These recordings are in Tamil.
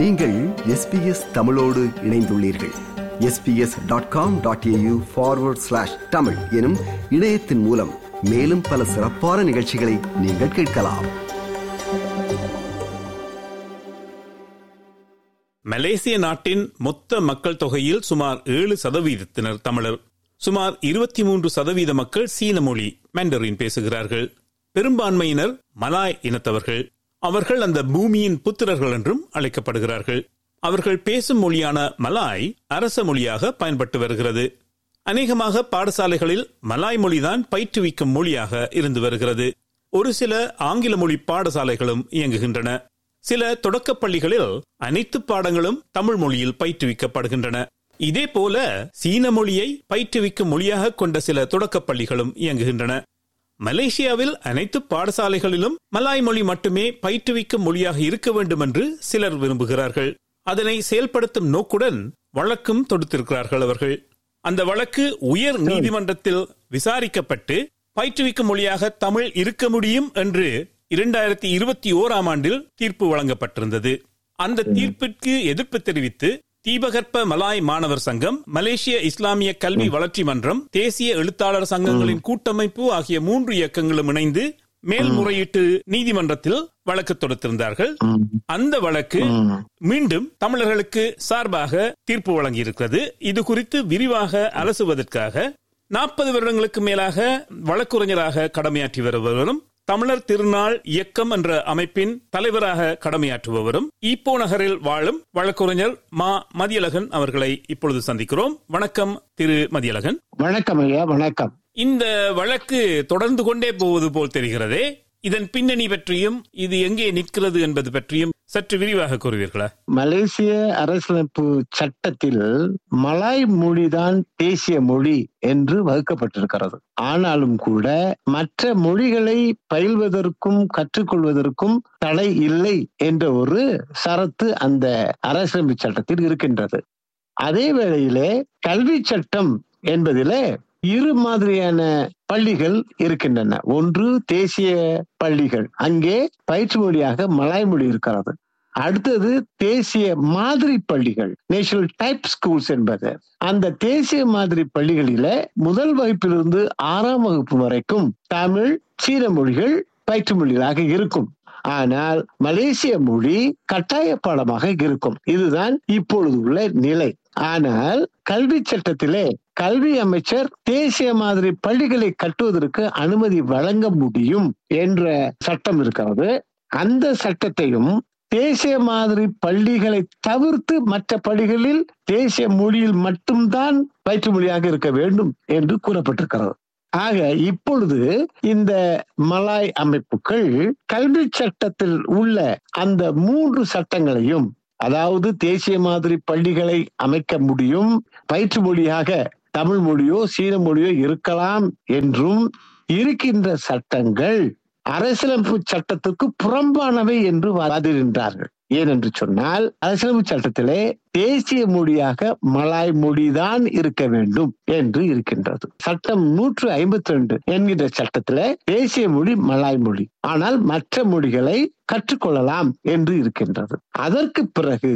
நீங்கள் எஸ்பிஎஸ் தமிழோடு இணைந்துள்ளீர்கள். SBS dot com dot AU forward slash Tamil எனும் இணையத்தின் மூலம் மேலும் பல சிறப்பான நிகழ்ச்சிகளை நீங்கள் கேட்கலாம். மலேசிய நாட்டின் மொத்த மக்கள் தொகையில் சுமார் ஏழு சதவீதத்தினர் தமிழர். சுமார் இருபத்தி மூன்று சதவீத மக்கள் சீன மொழி மேண்டரின் பேசுகிறார்கள். பெரும்பான்மையினர் மலாய் இனத்தவர்கள். அவர்கள் அந்த பூமியின் புத்திரர்கள் என்றும் அழைக்கப்படுகிறார்கள். அவர்கள் பேசும் மொழியான மலாய் அரச மொழியாக பயன்பட்டு வருகிறது. அநேகமாக பாடசாலைகளில் மலாய் மொழிதான் பயிற்றுவிக்கும் மொழியாக இருந்து வருகிறது. ஒரு சில ஆங்கில மொழி பாடசாலைகளும் இயங்குகின்றன. சில தொடக்கப் பள்ளிகளில் அனைத்து பாடங்களும் தமிழ் மொழியில் பயிற்றுவிக்கப்படுகின்றன. இதே போல சீன மொழியை பயிற்றுவிக்கும் மொழியாக கொண்ட சில தொடக்கப் பள்ளிகளும் இயங்குகின்றன. மலேசியாவில் அனைத்து பாடசாலைகளிலும் மலாய் மொழி மட்டுமே பயிற்றுவிக்கும் மொழியாக இருக்க வேண்டும் என்று சிலர் விரும்புகிறார்கள். அதனை செயல்படுத்தும் நோக்குடன் வழக்கும் தொடுத்திருக்கிறார்கள் அவர்கள். அந்த வழக்கு உயர் நீதிமன்றத்தில் விசாரிக்கப்பட்டு பயிற்றுவிக்கும் மொழியாக தமிழ் இருக்க முடியும் என்று இரண்டாயிரத்தி இருபத்தி ஓராம் ஆண்டில் தீர்ப்பு வழங்கப்பட்டிருந்தது. அந்த தீர்ப்பிற்கு எதிர்ப்பு தெரிவித்து தீபகற்ப மலாய் மாணவர் சங்கம் மலேசிய இஸ்லாமிய கல்வி வளர்ச்சி மன்றம் தேசிய எழுத்தாளர் சங்கங்களின் கூட்டமைப்பு ஆகிய மூன்று இயக்கங்களும் இணைந்து மேல்முறையீட்டு நீதிமன்றத்தில் வழக்கு தொடுத்திருந்தார்கள். அந்த வழக்கு மீண்டும் தமிழர்களுக்கு சார்பாக தீர்ப்பு வழங்கியிருக்கிறது. இது குறித்து விரிவாக அலசுவதற்காக நாற்பது வருடங்களுக்கு மேலாக வழக்குரைஞராக கடமையாற்றி வருபவரும் தமிழர் திருநாள் இயக்கம் என்ற அமைப்பின் தலைவராக கடமையாற்றுபவரும் ஈப்போ நகரில் வாழும் வழக்குரைஞர் மா மதியழகன் அவர்களை இப்பொழுது சந்திக்கிறோம். வணக்கம் திரு மதியழகன். வணக்கம் ஐயா வணக்கம். இந்த வழக்கு தொடர்ந்து கொண்டே போவது போல் தெரிகிறதே. இதன் பின்னணி பற்றியும் இது எங்கே நிற்கிறது என்பது பற்றியும் சற்று விரிவாக கூறுவீர்களா? மலேசிய அரசியலமைப்பு சட்டத்தில் மலாய் மொழிதான் தேசிய மொழி என்று வகுக்கப்பட்டிருக்கிறது. ஆனாலும் கூட மற்ற மொழிகளை பயில்வதற்கும் கற்றுக்கொள்வதற்கும் தடை இல்லை என்ற ஒரு சரத்து அந்த அரசியலமைப்பு சட்டத்தில் இருக்கின்றது. அதே வேளையிலே கல்வி சட்டம் என்பதிலே இரு மாதிரியான பள்ளிகள் இருக்கின்றன. ஒன்று தேசிய பள்ளிகள். அங்கே பயிற்று மொழியாக மலாய் மொழி இருக்கிறது. அடுத்தது தேசிய மாதிரி பள்ளிகள் நேஷனல் டைப் ஸ்கூல்ஸ் என்பது. அந்த தேசிய மாதிரி பள்ளிகளில முதல் வகுப்பிலிருந்து ஆறாம் வகுப்பு வரைக்கும் தமிழ் சீன மொழிகள் பயிற்று மொழிகளாக இருக்கும். ஆனால் மலேசிய மொழி கட்டாய பாடமாக இருக்கும். இதுதான் இப்பொழுது உள்ள நிலை. ஆனால் கல்வி சட்டத்திலே கல்வி அமைச்சர் தேசிய மாதிரி பள்ளிகளை கட்டுவதற்கு அனுமதி வழங்க முடியும் என்ற சட்டம் இருக்கிறது. அந்த சட்டத்தையும் தேசிய மாதிரி பள்ளிகளை தவிர்த்து மற்ற பள்ளிகளில் தேசிய மொழியில் மட்டும்தான் பயிற்று மொழியாக இருக்க வேண்டும் என்று கூறப்பட்டிருக்கிறது. ஆக இப்பொழுது இந்த மலாய் அமைப்புகள் கல்வி சட்டத்தில் உள்ள அந்த மூன்று சட்டங்களையும் அதாவது தேசிய மாதிரி பள்ளிகளை அமைக்க முடியும் பயிற்று மொழியாக தமிழ் மொழியோ சீன மொழியோ இருக்கலாம் என்றும் இருக்கின்ற சட்டங்கள் அரசியலமைப்பு சட்டத்துக்கு புறம்பானவை என்று வாதிடுகின்றார்கள். ஏனென்று சொன்னால் அரசியலமைப்பு சட்டத்திலே தேசிய மொழியாக மலாய் மொழிதான் இருக்க வேண்டும் என்று இருக்கின்றது. சட்டம் நூற்று ஐம்பத்தி ரெண்டு என்கின்ற சட்டத்திலே தேசிய மொழி மலாய் மொழி. ஆனால் மற்ற மொழிகளை கற்றுக்கொள்ளலாம் என்று இருக்கின்றது. அதற்கு பிறகு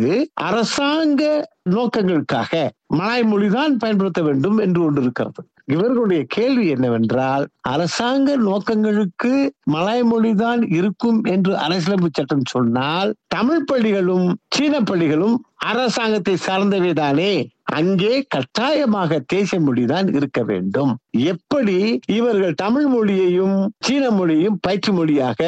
அரசாங்க நோக்கங்களுக்காக மலாய் மொழிதான் பயன்படுத்த வேண்டும் என்று ஒன்று இருக்கிறது. இவர்களுடைய கேள்வி என்னவென்றால் அரசாங்க நோக்கங்களுக்கு மலாய் மொழிதான் இருக்கும் என்று அரசியலமைப்பு சட்டம் சொன்னால் தமிழ் பள்ளிகளும் சீன பள்ளிகளும் அரசாங்கத்தை சார்ந்தவை தானே அங்கே கட்டாயமாக தேசிய மொழிதான் இருக்க வேண்டும். எப்படி இவர்கள் தமிழ் மொழியையும் சீன மொழியையும் பயிற்று மொழியாக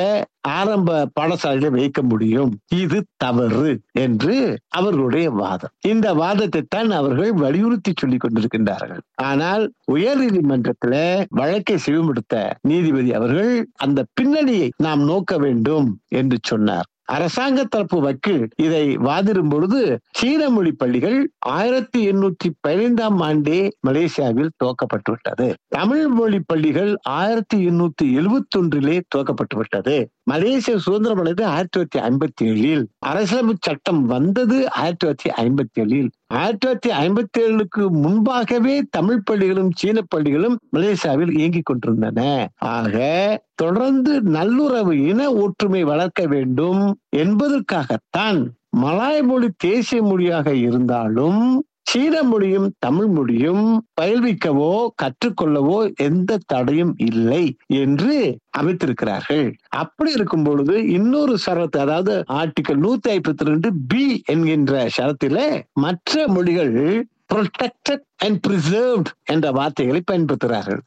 ஆரம்ப பாடசாலையில வைக்க முடியும்? இது தவறு என்று அவர்களுடைய வாதம். இந்த வாதத்தை தான் அவர்கள் வலியுறுத்தி சொல்லிக் கொண்டிருக்கின்றார்கள். ஆனால் உயர் நீதிமன்றத்துல வழக்கை செவிமடுத்த நீதிபதி அவர்கள் அந்த பின்னணியை நாம் நோக்க வேண்டும் என்று சொன்னார். அரசாங்க தரப்பு வக்கீல் இதை வாதிடும் பொழுது சீன மொழி பள்ளிகள் ஆயிரத்தி எண்ணூற்றி பதினைந்தாம் ஆண்டே மலேசியாவில் துவக்கப்பட்டுவிட்டது. தமிழ் மொழி பள்ளிகள் ஆயிரத்தி எண்ணூத்தி எழுபத்தி ஒன்றிலே துவக்கப்பட்டு விட்டது மலேசிய சுதந்திரம் அடைந்து ஆயிரத்தி தொள்ளாயிரத்தி ஐம்பத்தி ஏழில் அரசியலமைப்பு சட்டம் வந்தது ஆயிரத்தி தொள்ளாயிரத்தி ஐம்பத்தி ஏழில் ஆயிரத்தி தொள்ளாயிரத்தி ஐம்பத்தி ஏழுக்கு முன்பாகவே தமிழ் பள்ளிகளும் சீன பள்ளிகளும் மலேசியாவில் இயங்கிக் கொண்டிருந்தன. ஆக தொடர்ந்து நல்லுறவு இன ஒற்றுமை வளர்க்க வேண்டும் என்பதற்காகத்தான் மலாய் மொழி தேசிய மொழியாக இருந்தாலும் சீன மொழியும் தமிழ் மொழியும் பயில்விக்கவோ கற்றுக்கொள்ளவோ எந்த தடையும் இல்லை என்று அமைத்திருக்கிறார்கள். அப்படி இருக்கும் பொழுது இன்னொரு சரத்து அதாவது ஆர்டிகல் நூத்தி ஐம்பத்தி ரெண்டு பி என்கின்ற சரத்திலே மற்ற மொழிகள் protected அண்ட் பிரிசர்வ்ட் என்ற வார்த்தைகளை பயன்படுத்துகிறார்கள்.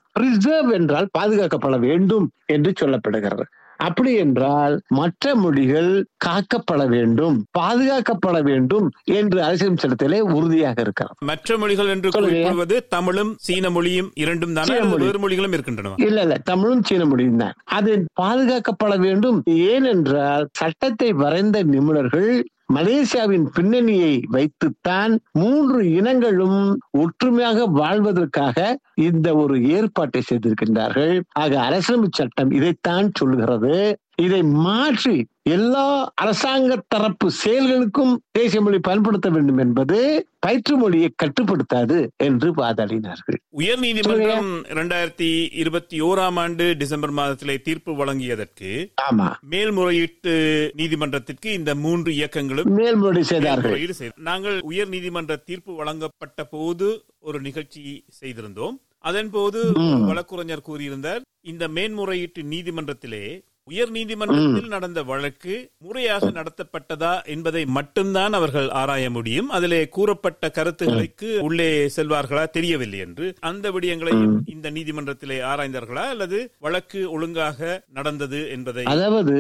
என்றால் பாதுகாக்கப்பட வேண்டும் என்று சொல்லப்படுகிறது. அப்படி என்றால் மற்ற மொழிகள் காக்கப்பட வேண்டும் பாதுகாக்கப்பட வேண்டும் என்று அரசியல் சட்டத்திலே உறுதியாக இருக்கிறது மற்ற மொழிகள் என்று. குறிப்பிடுவது தமிழும் சீன மொழியும் இரண்டும் தானே. வேறு மொழிகளும் இருக்கின்றன இல்ல இல்ல தமிழும் சீன மொழியும் தான் அது பாதுகாக்கப்பட வேண்டும் ஏனென்றால் சட்டத்தை வரைந்த நிபுணர்கள் மலேசியாவின் பின்னணியை வைத்துத்தான் மூன்று இனங்களும் ஒற்றுமையாக வாழ்வதற்காக இந்த ஒரு ஏற்பாட்டை செய்திருக்கின்றார்கள். ஆக அரசியலமைப்பு சட்டம் இதைத்தான் சொல்கிறது இதை மாற்றி எல்லா அரசாங்க தரப்பு செயல்களுக்கும் தேசிய மொழி பயன்படுத்த வேண்டும் என்பது பயிற்று மொழியை கட்டுப்படுத்தாது என்று வாதாடினார்கள் உயர் நீதிமன்றம் இரண்டாயிரத்தி இருபத்தி ஓராம் ஆண்டு டிசம்பர் மாதத்திலே தீர்ப்பு வழங்கியதற்கு ஆமா மேல்முறையீட்டு நீதிமன்றத்திற்கு இந்த மூன்று இயக்கங்களும் மேல்முறை செய்தார்கள். நாங்கள் உயர் நீதிமன்ற தீர்ப்பு வழங்கப்பட்ட போது ஒரு நிகழ்ச்சி செய்திருந்தோம் அதன் போது. வழக்குரைஞர் கூறியிருந்தார் இந்த மேன்முறையீட்டு நீதிமன்றத்திலே உயர் நீதிமன்றத்தில் நடந்த வழக்கு முறையாக நடத்தப்பட்டதா என்பதை மட்டும்தான் அவர்கள் ஆராய முடியும். அதிலே கூறப்பட்ட கருத்துகளுக்கு உள்ளே செல்வார்களா தெரியவில்லை என்று. அந்த விடயங்களை இந்த நீதிமன்றத்திலே ஆராய்ந்தார்களா அல்லது வழக்கு ஒழுங்காக நடந்தது என்பதை அதாவது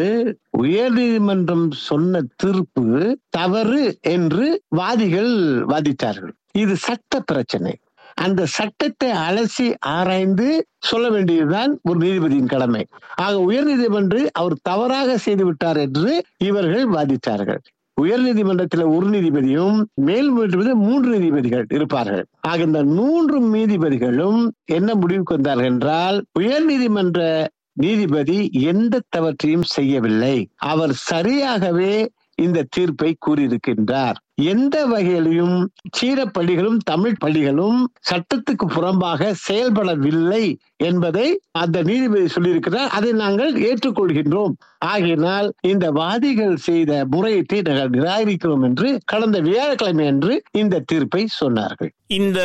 உயர் நீதிமன்றம் சொன்ன தீர்ப்பு தவறு என்று வாதிகள் வாதிட்டார்கள் இது சட்ட பிரச்சனை. அந்த சட்டத்தை அலசி ஆராய்ந்து சொல்ல வேண்டியதுதான் ஒரு நீதிபதியின் கடமை. ஆக உயர் நீதிமன்று அவர் தவறாக செய்துவிட்டார் என்று இவர்கள் வாதிட்டார்கள். உயர் நீதிமன்றத்தில் ஒரு நீதிபதியும் மேல் நீதிபதி மூன்று நீதிபதிகள் இருப்பார்கள். ஆக இந்த மூன்று நீதிபதிகளும் என்ன முடிவுக்கு வந்தார்கள் என்றால் உயர் நீதிமன்ற நீதிபதி எந்த தவற்றையும் செய்யவில்லை. அவர் சரியாகவே இந்த தீர்ப்பை கூறியிருக்கின்றார். எந்த வகையிலும் சீன பள்ளிகளும் தமிழ் பள்ளிகளும் சட்டத்துக்கு புறம்பாக செயல்படவில்லை என்பதை அந்த நீதிபதி சொல்லியிருக்கிறார். அதை நாங்கள் ஏற்றுக்கொள்கின்றோம். ஆகையினால் இந்த வாதிகள் செய்த முறையீட்டை நாங்கள் நிராகரிக்கிறோம் என்று கடந்த வியாழக்கிழமை அன்று இந்த தீர்ப்பை சொன்னார்கள். இந்த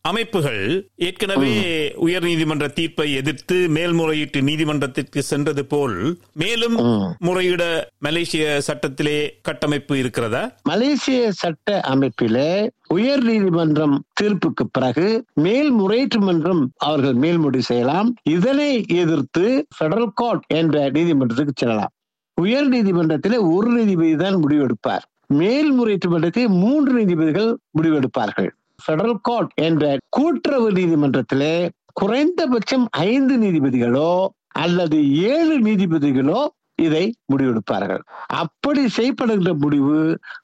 அமைப்புகள் ஏற்கனவே உயர் நீதிமன்ற தீர்ப்பை எதிர்த்து மேல்முறையீட்டு நீதிமன்றத்திற்கு சென்றது போல் மேலும் முறையிட மலேசிய சட்டத்திலே கட்டமைப்பு இருக்கிறதா? மலேசிய சட்ட அமைப்பில உயர் நீதிமன்றம் தீர்ப்புக்கு பிறகு மேல்முறையீட்டு மன்றம் அவர்கள் மேல்முடி செய்யலாம். இதனை எதிர்த்து பெடரல் கோர்ட் என்ற நீதிமன்றத்துக்கு செல்லலாம். உயர் நீதிமன்றத்திலே ஒரு நீதிபதி தான் முடிவெடுப்பார். மேல்முறையீட்டு மன்றத்தில் மூன்று நீதிபதிகள் முடிவெடுப்பார்கள். பெடரல் கோர்ட் என்ற கூட்டுறவு நீதிமன்றத்திலே குறைந்தபட்சம் ஐந்து நீதிபதிகளோ அல்லது ஏழு நீதிபதிகளோ இதை முடிவெடுப்பார்கள். அப்படி செய்யப்படுகின்ற முடிவு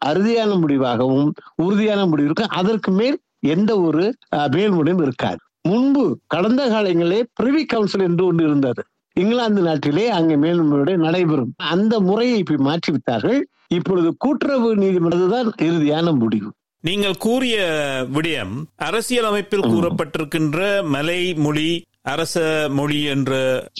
அறுதியான முடிவாகவும் உறுதியான முடிவு இருக்கும். அதற்கு மேல் எந்த ஒரு அஹ், மேல்முறையும் இருக்காது. முன்பு கடந்த காலங்களிலே பிரிவி கவுன்சில் என்று ஒன்று இருந்தது. இங்கிலாந்து நாட்டிலே அங்கே மேல்முறை நடைபெறும். அந்த முறையை இப்ப மாற்றி விட்டார்கள் இப்பொழுது கூட்டுறவு நீதிமன்றம் தான் இறுதியான முடிவு. நீங்கள் கூறிய விடயம் அரசியல் அமைப்பில் கூறப்பட்டிருக்கின்ற மலை மொழி அரச மொழி என்ற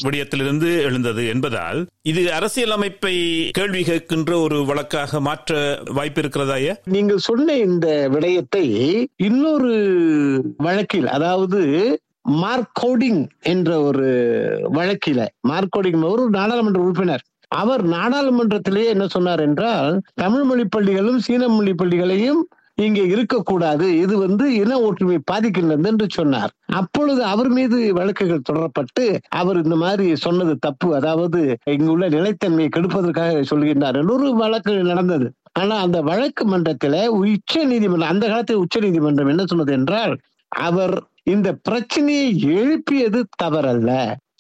விடயத்திலிருந்து எழுந்தது என்பதால் இது அரசியல் அமைப்பை கேள்வி கேட்கின்ற ஒரு வழக்காக மாற்ற வாய்ப்பு இருக்கிறதா ஐயா? நீங்கள் சொன்ன இந்த விடயத்தை இன்னொரு வழக்கில் அதாவது மார்க்கோடிங் என்ற ஒரு வழக்கில மார்க்கோடிங் ஒரு நாடாளுமன்ற உறுப்பினர் அவர் நாடாளுமன்றத்திலேயே என்ன சொன்னார் என்றால் தமிழ் மொழி பள்ளிகளும் சீன மொழி பள்ளிகளையும் இங்கே இருக்கக்கூடாது. இது வந்து இன ஒற்றுமை பாதிக்கின்றது என்று சொன்னார். அப்பொழுது அவர் மீது வழக்குகள் தொடரப்பட்டு அவர் இந்த மாதிரி சொன்னது தப்பு. அதாவது இங்குள்ள நிலைத்தன்மையை கெடுப்பதற்காக சொல்கின்றார் என்று ஒரு வழக்கு நடந்தது. ஆனா அந்த வழக்கு மன்றத்தில உச்ச நீதிமன்றம் அந்த காலத்தில் உச்ச நீதிமன்றம் என்ன சொன்னது என்றால் அவர் இந்த பிரச்சனையை எழுப்பியது தவறல்ல.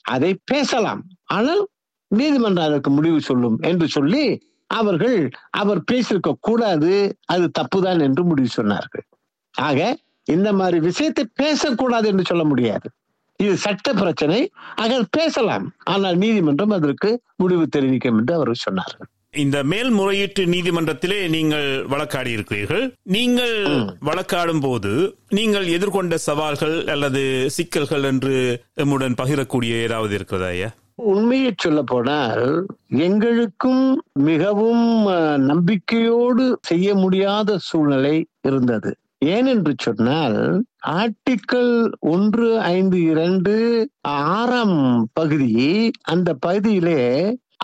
அதை பேசலாம். ஆனால் நீதிமன்றம் அதற்கு முடிவு சொல்லும் என்று சொல்லி அவர்கள் அவர் பேசியிருக்க கூடாது அது தப்புதான் என்று முடிவு சொன்னார்கள். ஆக இந்த மாதிரி விஷயத்தை பேசக்கூடாது என்று சொல்ல முடியாது. இது சட்ட பிரச்சனை ஆக பேசலாம். ஆனால் நீதிமன்றம் அதற்கு முடிவு தெரிவிக்கும் என்று அவர்கள் சொன்னார்கள். இந்த மேல்முறையீட்டு நீதிமன்றத்திலே நீங்கள் வழக்காடி இருக்கிறீர்கள். நீங்கள் வழக்காடும் போது நீங்கள் எதிர்கொண்ட சவால்கள் அல்லது சிக்கல்கள் என்று எம்முடன் பகிரக்கூடிய ஏதாவது இருக்கிறதா ஐயா? உண்மையை சொல்ல போனால் எங்களுக்கும் மிகவும் நம்பிக்கையோடு செய்ய முடியாத சூழ்நிலை இருந்தது. ஏனென்று சொன்னால் ஆர்டிக்கல் ஒன்று ஐந்து இரண்டு ஆறாம் பகுதி அந்த பகுதியிலே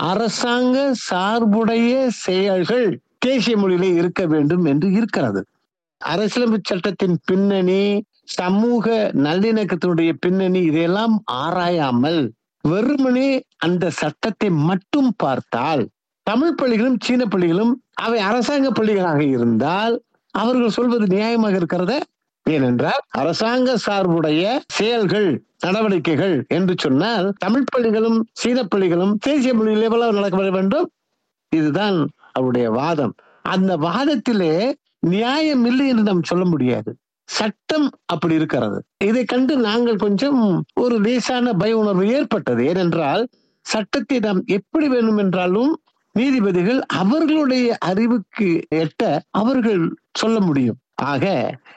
அரசாங்க சார்புடைய செயல்கள் தேசிய மொழியிலே இருக்க வேண்டும் என்று இருக்கிறது. அரசியலமைப்பு சட்டத்தின் பின்னணி சமூக நல்லிணக்கத்தினுடைய பின்னணி இதையெல்லாம் ஆராயாமல் வெறுமனே அந்த சட்டத்தை மட்டும் பார்த்தால் தமிழ் பள்ளிகளும் சீன பள்ளிகளும் அவை அரசாங்க பள்ளிகளாக இருந்தால் அவர்கள் சொல்வது நியாயமாக இருக்கிறத? ஏனென்றால் அரசாங்க சார்புடைய செயல்கள் நடவடிக்கைகள் என்று சொன்னால் தமிழ் பள்ளிகளும் சீன பள்ளிகளும் தேசிய மொழியில் எவ்வளவு நடக்கப்பட வேண்டும்? இதுதான் அவருடைய வாதம். அந்த வாதத்திலே நியாயம் இல்லை என்று நாம் சொல்ல முடியாது. சட்டம் அப்படி இருக்கிறது. இதை கண்டு நாங்கள் கொஞ்சம் ஒரு லேசான பய உணர்வு ஏற்பட்டது. ஏனென்றால் சட்டத்தை நாம் எப்படி வேணும் என்றாலும் நீதிபதிகள் அவர்களுடைய அறிவுக்கு எட்ட அவர்கள் சொல்ல முடியும். ஆக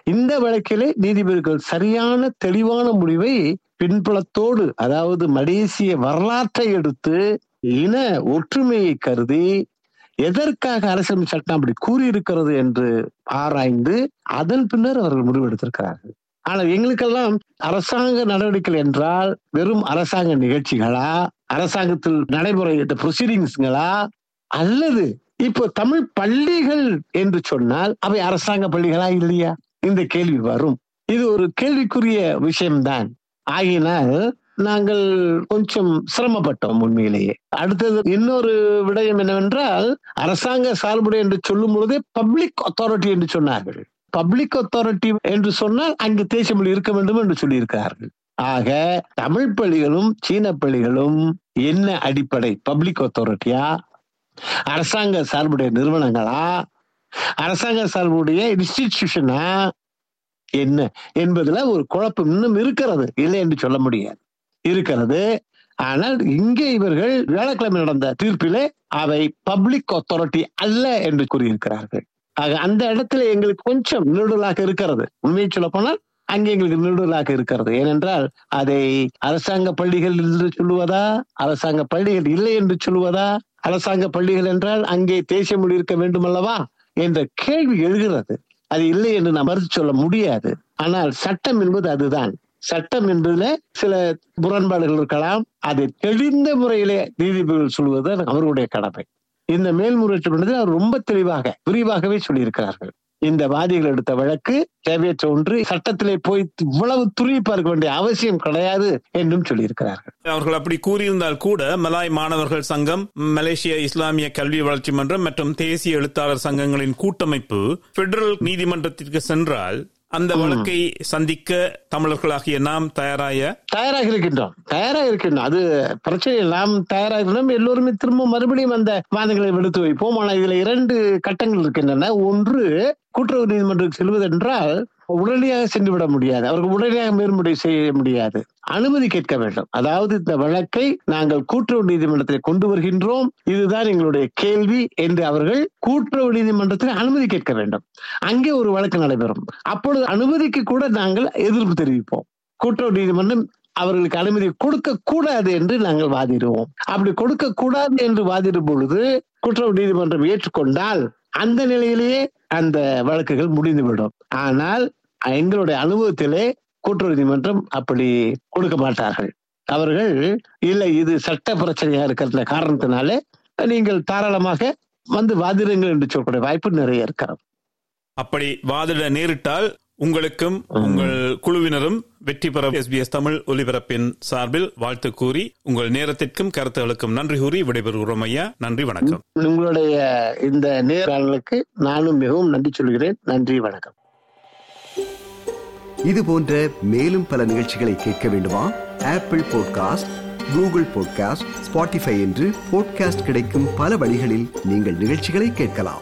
இந்த வழக்கிலே நீதிபதிகள் சரியான தெளிவான முடிவை பின்புலத்தோடு அதாவது மலேசிய வரலாற்றை எடுத்து இன ஒற்றுமையை கருதி எதற்காக அரசியல் சட்டம் அப்படி கூறியிருக்கிறது என்று ஆராய்ந்து அதன் பின்னர் அவர்கள் முடிவெடுத்திருக்கிறார்கள். ஆனால் எங்களுக்கெல்லாம் அரசாங்க நடவடிக்கைகள் என்றால் வெறும் அரசாங்க நிகழ்ச்சிகளா அரசாங்கத்தில் நடைமுறை ப்ரொசீடிங்ஸ்களா அல்லது இப்போ தமிழ் பள்ளிகள் என்று சொன்னால் அவை அரசாங்க பள்ளிகளா இல்லையா? இந்த கேள்வி வரும். இது ஒரு கேள்விக்குரிய விஷயம்தான். ஆகினால் நாங்கள் கொஞ்சம் சிரமப்பட்டோம் உண்மையிலேயே. அடுத்தது இன்னொரு விடயம் என்னவென்றால் அரசாங்க சார்புடைய என்று சொல்லும் பொழுதே பப்ளிக் அத்தாரிட்டி என்று சொன்னார்கள். பப்ளிக் அத்தாரிட்டி என்று சொன்னால் அங்கு தேசிய மொழி இருக்க வேண்டும் என்று சொல்லியிருக்கிறார்கள். ஆக தமிழ் பள்ளிகளும் சீன பள்ளிகளும் என்ன அடிப்படை? பப்ளிக் அத்தாரிட்டியா அரசாங்க சார்புடைய நிறுவனங்களா? அரசாங்க சார்புடைய இன்ஸ்டிடியூஷனா என்ன? என்பதுல ஒரு குழப்பம் இன்னும் இருக்கிறது. இல்லை என்று சொல்ல முடியாது. இருக்கிறது. ஆனால் இங்கே இவர்கள் வியாழக்கிழமை நடந்த தீர்ப்பிலே அவை பப்ளிக் அத்தாரிட்டி அல்ல என்று கூறியிருக்கிறார்கள். ஆக அந்த இடத்துல எங்களுக்கு கொஞ்சம் நிருடலாக இருக்கிறது. உண்மையை சொல்ல போனால் அங்கே எங்களுக்கு நிருடலாக இருக்கிறது. ஏனென்றால் அதை அரசாங்க பள்ளிகள் என்று சொல்லுவதா? அரசாங்க பள்ளிகள் இல்லை என்று சொல்லுவதா? அரசாங்க பள்ளிகள் என்றால் அங்கே தேசிய மொழி இருக்க வேண்டும் அல்லவா என்ற கேள்வி எழுகிறது. அது இல்லை என்று நாம் மறுத்து சொல்ல முடியாது. ஆனால் சட்டம் என்பது அதுதான். சட்டம் என்பதுல சில முரண்பாடுகள் இருக்கலாம். அதை தெளிந்த முறையிலே நீதிபதிகள் சொல்வது அவருடைய கடமை. இந்த மேல்முறையீட்டு மன்றத்தில் அவர் ரொம்ப தெளிவாக விரிவாகவே சொல்லியிருக்கிறார்கள். இந்த வாதிகள் எடுத்த வழக்கு தேவையற்ற ஒன்று. சட்டத்திலே போய் இவ்வளவு துருவி பார்க்க வேண்டிய அவசியம் கிடையாது என்றும் சொல்லியிருக்கிறார்கள். அவர்கள் அப்படி கூறியிருந்தால் கூட மலாய் மாணவர்கள் சங்கம் மலேசிய இஸ்லாமிய கல்வி வளர்ச்சி மன்றம் மற்றும் தேசிய எழுத்தாளர் சங்கங்களின் கூட்டமைப்பு பெடரல் நீதிமன்றத்திற்கு சென்றால் அந்த வழக்கை சந்திக்க தமிழர்களாகிய நாம் தயாராய தயாராக இருக்கின்றோம் தயாராக இருக்கின்றோம் அது பிரச்சனை. நாம் தயாராக இருக்கிறோம் எல்லோருமே திரும்ப மறுபடியும் அந்த வாதங்களை விடுத்து வைப்போம். ஆனால் இதுல இரண்டு கட்டங்கள் இருக்கின்றன. ஒன்று கூட்டுறவு நீதிமன்றத்துக்கு செல்வதென்றால் உடனடியாக சென்று விட முடியாது. அவர்கள் உடனடியாக மேல்முறை செய்ய முடியாது. அனுமதி கேட்க வேண்டும். அதாவது இந்த வழக்கை நாங்கள் கூட்டுறவு நீதிமன்றத்தில் கொண்டு வருகின்றோம். இதுதான் எங்களுடைய கேள்வி என்று அவர்கள் கூட்டுறவு நீதிமன்றத்தில் அனுமதி கேட்க வேண்டும். அங்கே ஒரு வழக்கு நடைபெறும். அப்பொழுது அனுமதிக்கு கூட நாங்கள் எதிர்ப்பு தெரிவிப்போம். கூட்டுறவு நீதிமன்றம் அவர்களுக்கு அனுமதி கொடுக்க கூடாது என்று நாங்கள் வாதிடுவோம். அப்படி கொடுக்க கூடாது என்று வாதிடும் பொழுது கூட்டுறவு நீதிமன்றம் ஏற்றுக்கொண்டால் அந்த நிலையிலேயே அந்த வழக்குகள் முடிந்துவிடும். ஆனால் எங்களுடைய அனுபவத்திலே கூட்டுறவு நீதிமன்றம் அப்படி கொடுக்க மாட்டார்கள். அவர்கள் இல்லை இது சட்ட பிரச்சனையா இருக்கிற காரணத்தினாலே நீங்கள் தாராளமாக வந்து வாதிடுங்கள் என்று சொல்லக்கூடிய வாய்ப்பு நிறைய இருக்கிறது. அப்படி வாதிட நேரிட்டால் உங்களுக்கும் உங்கள் குழுவினரும் வெற்றி பெற எஸ்பிஎஸ் தமிழ் ஒலிபரப்பின் சார்பில் வாழ்த்து கூறி உங்கள் நேரத்திற்கும் கருத்துகளுக்கும் நன்றி கூறி விடைபெறுகிறோம் ஐயா. நன்றி வணக்கம். உங்களுடைய இந்த நேராளர்களுக்கு நானும் மிகவும் நன்றி சொல்கிறேன். நன்றி வணக்கம். இது போன்ற மேலும் பல நிகழ்ச்சிகளை கேட்க வேண்டுமா? Apple podcast Google podcast Spotify என்று பாட்காஸ்ட் கிடைக்கும் பல வழிகளில் நீங்கள் நிகழ்ச்சிகளை கேட்கலாம்.